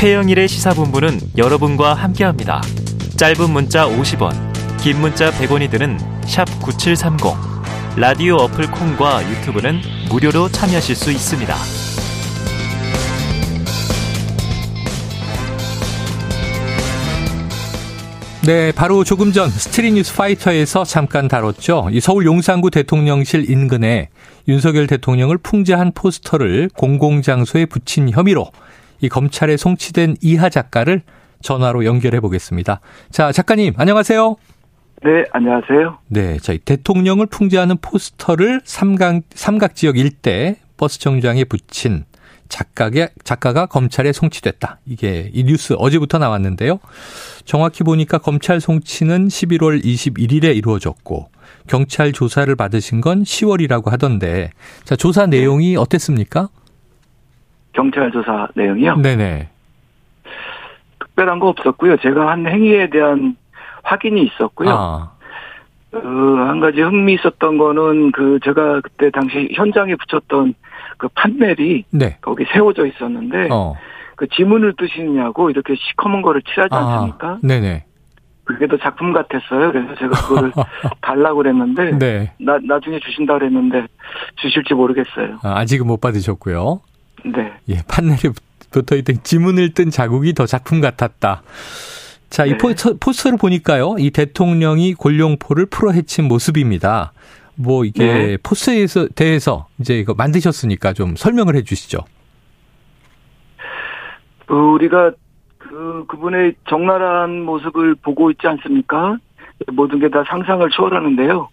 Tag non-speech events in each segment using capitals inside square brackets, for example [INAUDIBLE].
최영일의 시사본부는 여러분과 함께합니다. 짧은 문자 50원, 긴 문자 100원이 드는 9730. 라디오 어플 콩과 유튜브는 무료로 참여하실 수 있습니다. 네, 바로 조금 전 스트리트 뉴스 파이터에서 잠깐 다뤘죠. 이 서울 용산구 대통령실 인근에 윤석열 대통령을 풍자한 포스터를 공공장소에 붙인 혐의로 이 검찰에 송치된 이하 작가를 전화로 연결해 보겠습니다. 자, 작가님, 안녕하세요. 네, 안녕하세요. 네, 저희 대통령을 풍자하는 포스터를 삼각, 삼각 지역 일대 버스 정류장에 붙인 작가가, 작가가 검찰에 송치됐다. 이게 이 뉴스 어제부터 나왔는데요. 정확히 보니까 검찰 송치는 11월 21일에 이루어졌고 경찰 조사를 받으신 건 10월이라고 하던데 자 조사 내용이 어땠습니까? 경찰 조사 내용이요? 네네. 특별한 거 없었고요. 제가 한 행위에 대한 확인이 있었고요. 아. 그, 한 가지 흥미 있었던 거는 그 제가 그때 당시 현장에 붙였던 그 판넬이 네. 거기 세워져 있었는데 어. 그 지문을 뜨시느냐고 이렇게 시커먼 거를 칠하지 아. 않습니까? 네네. 그게 더 작품 같았어요. 그래서 제가 그거를 [LAUGHS] 달라고 그랬는데 네. 나 나중에 주신다 그랬는데 주실지 모르겠어요. 아, 아직은 못 받으셨고요. 네. 예, 판넬에 붙어 있던 지문을 뜬 자국이 더 작품 같았다. 자, 네. 이 포스터, 포스터를 보니까요. 이 대통령이 골룡포를 풀어 헤친 모습입니다. 뭐 이게 네. 포스터에 대해서 이제 이거 만드셨으니까 좀 설명을 해 주시죠. 그 우리가 그 그분의 적나라한 모습을 보고 있지 않습니까? 모든 게 다 상상을 초월하는데요.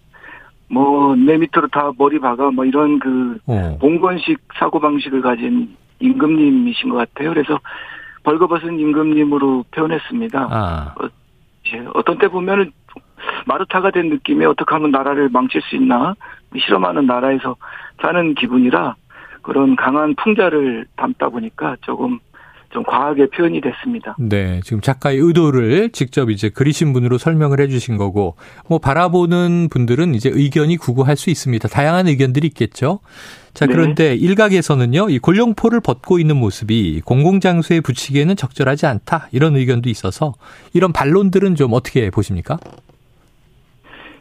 뭐 내 밑으로 다 머리 박아 뭐 이런 그 어. 봉건식 사고 방식을 가진 임금님이신 것 같아요. 그래서 벌거벗은 임금님으로 표현했습니다. 아. 어, 예, 어떤 때 보면은 마르타가 된 느낌에 어떻게 하면 나라를 망칠 수 있나 실험하는 나라에서 사는 기분이라 그런 강한 풍자를 담다 보니까 조금 좀 과하게 표현이 됐습니다. 네, 지금 작가의 의도를 직접 이제 그리신 분으로 설명을 해주신 거고, 뭐 바라보는 분들은 이제 의견이 구구할 수 있습니다. 다양한 의견들이 있겠죠. 자, 네. 그런데 네. 일각에서는요, 이 골룡포를 벗고 있는 모습이 공공장소에 붙이기에는 적절하지 않다 이런 의견도 있어서 이런 반론들은 좀 어떻게 보십니까?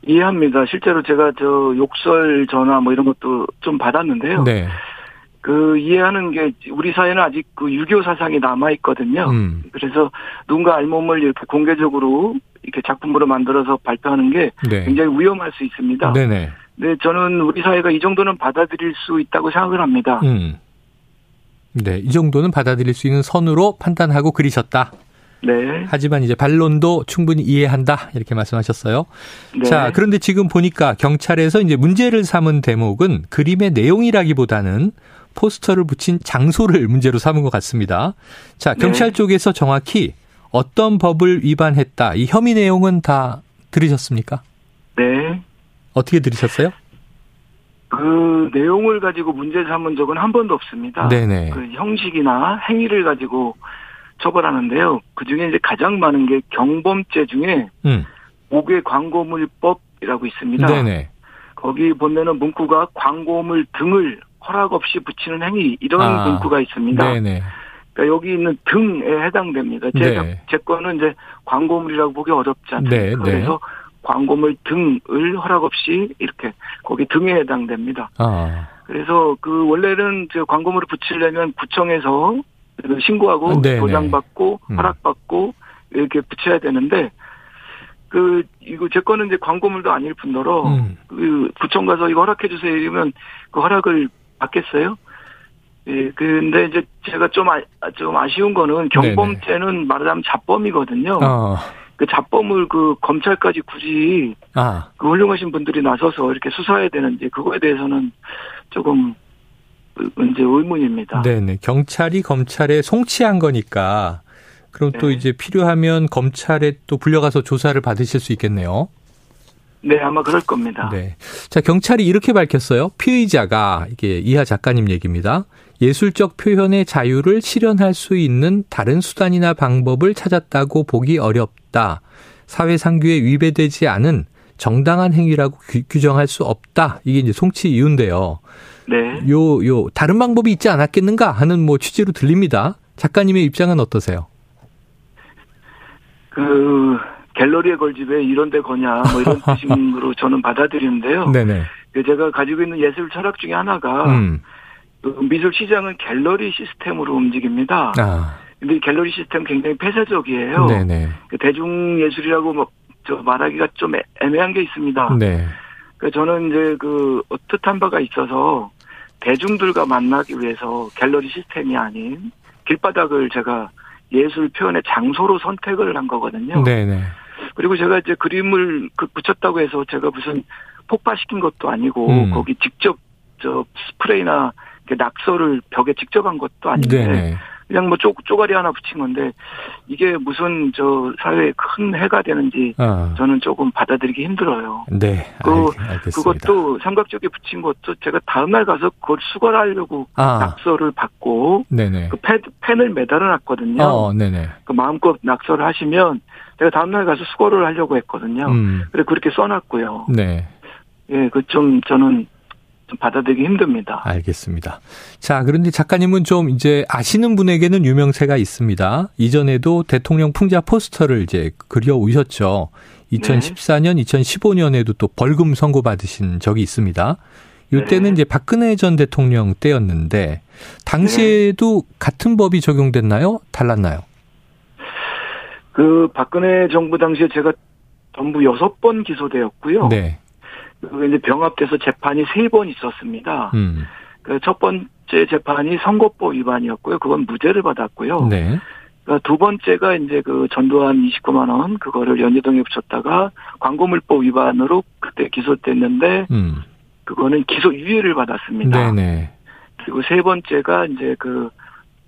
이해합니다. 실제로 제가 저 욕설 전화 뭐 이런 것도 좀 받았는데요. 네. 그 이해하는 게 우리 사회는 아직 그 유교 사상이 남아 있거든요. 음. 그래서 누군가 알몸을 이렇게 공개적으로 이렇게 작품으로 만들어서 발표하는 게 네. 굉장히 위험할 수 있습니다. 네네. 네, 저는 우리 사회가 이 정도는 받아들일 수 있다고 생각을 합니다. 음. 네, 이 정도는 받아들일 수 있는 선으로 판단하고 그리셨다. 네. 하지만 이제 반론도 충분히 이해한다 이렇게 말씀하셨어요. 네. 자, 그런데 지금 보니까 경찰에서 이제 문제를 삼은 대목은 그림의 내용이라기보다는 포스터를 붙인 장소를 문제로 삼은 것 같습니다. 자, 네. 경찰 네. 쪽에서 정확히 어떤 법을 위반했다. 이 혐의 내용은 다 들으셨습니까? 네. 어떻게 들으셨어요? 그 내용을 가지고 문제 삼은 적은 한 번도 없습니다. 네네. 그 형식이나 행위를 가지고 처벌하는데요. 그 중에 이제 가장 많은 게 경범죄 중에 음. 옥외 광고물법이라고 있습니다. 네네. 거기 보면은 문구가 광고물 등을 허락 없이 붙이는 행위 이런 아, 문구가 있습니다. 네네. 그러니까 여기 있는 등에 해당됩니다. 제, 네. 제 거는 이제 광고물이라고 보기 어렵지 않습니까? 네, 네. 그래서 광고물 등을 허락 없이 이렇게 거기 등에 해당됩니다. 아. 그래서 그 원래는 저 광고물을 붙이려면 구청에서 신고하고 네네. 도장받고 음. 허락받고 이렇게 붙여야 되는데 그 이거 제 거는 이제 광고물도 아닐 뿐더러 음. 그 구청 가서 이거 허락해 주세요 이러면 그 허락을 받겠어요? 예, 근데 이제 제가 좀, 아, 좀 아쉬운 거는 경범죄는 네네. 말하자면 자범이거든요. 어. 그 자범을 그 검찰까지 굳이 아. 그 훌륭하신 분들이 나서서 이렇게 수사해야 되는지 그거에 대해서는 조금 이제 의문입니다. 네네. 경찰이 검찰에 송치한 거니까 그럼 네. 또 이제 필요하면 검찰에 또 불려가서 조사를 받으실 수 있겠네요. 네, 아마 그럴 겁니다. 네. 자, 경찰이 이렇게 밝혔어요. 피의자가, 이게 이하 작가님 얘기입니다. 예술적 표현의 자유를 실현할 수 있는 다른 수단이나 방법을 찾았다고 보기 어렵다. 사회 상규에 위배되지 않은 정당한 행위라고 규, 정할수 없다. 이게 이제 송치 이유인데요. 네. 요, 요, 다른 방법이 있지 않았겠는가 하는 뭐 취지로 들립니다. 작가님의 입장은 어떠세요? 그 갤러리에 걸집에 이런 데 거냐 뭐 이런 [LAUGHS] 뜻으로 저는 받아들이는데요. 네네. 그 제가 가지고 있는 예술 철학 중에 하나가 음. 그 미술 시장은 갤러리 시스템으로 움직입니다. 아. 근데 갤러리 시스템 굉장히 폐쇄적이에요. 네네. 그 대중 예술이라고 뭐 저 말하기가 좀 애매한 게 있습니다. 네. 그 저는 이제 그 어뜻한 바가 있어서 대중들과 만나기 위해서 갤러리 시스템이 아닌 길바닥을 제가 예술 표현의 장소로 선택을 한 거거든요. 네네. 그리고 제가 이제 그림을 그 붙였다고 해서 제가 무슨 폭파시킨 것도 아니고 음. 거기 직접 저 스프레이나 낙서를 벽에 직접 한 것도 아닌데 네네. 그냥 뭐 쪼, 쪼가리 하나 붙인 건데 이게 무슨 저 사회에 큰 해가 되는지 어. 저는 조금 받아들이기 힘들어요. 네. 그 알, 그것도 삼각적에 붙인 것도 제가 다음 날 가서 그걸 수거하려고 아. 낙서를 받고 네네. 그 펜, 펜을 매달아 놨거든요. 어, 네네. 그 마음껏 낙서를 하시면 제가 다음 날 가서 수거를 하려고 했거든요. 음. 그래 그렇게 써놨고요. 네. 예, 그 좀 저는 좀 받아들이기 힘듭니다. 알겠습니다. 자, 그런데 작가님은 좀 이제 아시는 분에게는 유명세가 있습니다. 이전에도 대통령 풍자 포스터를 이제 그려 오셨죠. 2014년, 네. 2015년에도 또 벌금 선고 받으신 적이 있습니다. 이때는 네. 이제 박근혜 전 대통령 때였는데 당시에도 네. 같은 법이 적용됐나요? 달랐나요? 그 박근혜 정부 당시에 제가 전부 여섯 번 기소되었고요. 네. 그 이제 병합돼서 재판이 세 번 있었습니다. 음. 그첫 번째 재판이 선거법 위반이었고요. 그건 무죄를 받았고요. 네. 그두 번째가 이제 그 전두환 29만 원 그거를 연희동에 붙였다가 광고물법 위반으로 그때 기소됐는데 음. 그거는 기소 유예를 받았습니다. 네네. 그리고 세 번째가 이제 그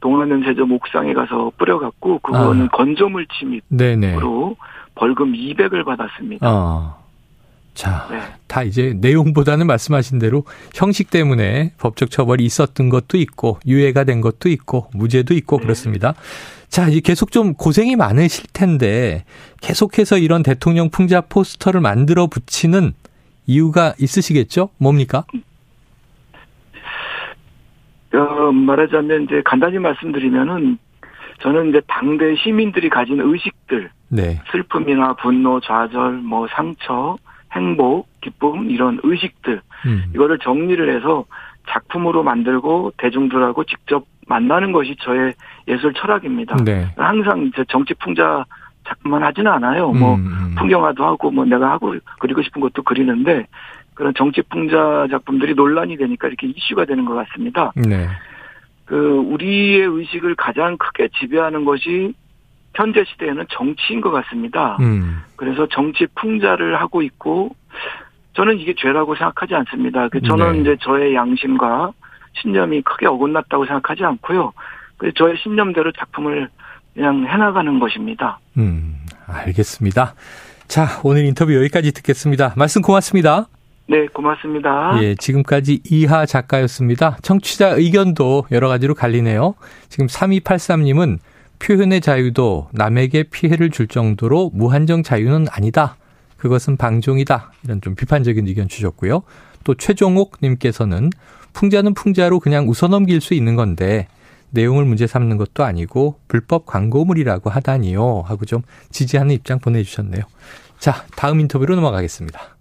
동안연세점 옥상에 가서 뿌려갖고 그거는 아. 건조물 침입으로. 벌금 200을 받았습니다. 아. 자, 네. 다 이제 내용보다는 말씀하신 대로 형식 때문에 법적 처벌이 있었던 것도 있고 유예가 된 것도 있고 무죄도 있고 네. 그렇습니다. 자, 이제 계속 좀 고생이 많으실 텐데 계속해서 이런 대통령 풍자 포스터를 만들어 붙이는 이유가 있으시겠죠? 뭡니까? 어, 말하자면 이제 간단히 말씀드리면은 저는 이제 당대 시민들이 가진 의식들, 네. 슬픔이나 분노, 좌절, 뭐 상처, 행복, 기쁨 이런 의식들 음. 이거를 정리를 해서 작품으로 만들고 대중들하고 직접 만나는 것이 저의 예술 철학입니다. 네. 항상 정치 풍자 작품만 하지는 않아요. 뭐 음, 음. 풍경화도 하고 뭐 내가 하고 그리고 싶은 것도 그리는데 그런 정치 풍자 작품들이 논란이 되니까 이렇게 이슈가 되는 것 같습니다. 네. 그 우리의 의식을 가장 크게 지배하는 것이 현재 시대에는 정치인 것 같습니다. 음. 그래서 정치 풍자를 하고 있고 저는 이게 죄라고 생각하지 않습니다. 그 저는 네. 이제 저의 양심과 신념이 크게 어긋났다고 생각하지 않고요. 그 저의 신념대로 작품을 그냥 해나가는 것입니다. 음, 알겠습니다. 자, 오늘 인터뷰 여기까지 듣겠습니다. 말씀 고맙습니다. 네, 고맙습니다. 예, 지금까지 이하 작가였습니다. 청취자 의견도 여러 가지로 갈리네요. 지금 3283님은 표현의 자유도 남에게 피해를 줄 정도로 무한정 자유는 아니다. 그것은 방종이다. 이런 좀 비판적인 의견 주셨고요. 또 최종옥 님께서는 풍자는 풍자로 그냥 웃어넘길 수 있는 건데 내용을 문제 삼는 것도 아니고 불법 광고물이라고 하다니요. 하고 좀 지지하는 입장 보내주셨네요. 자, 다음 인터뷰로 넘어가겠습니다.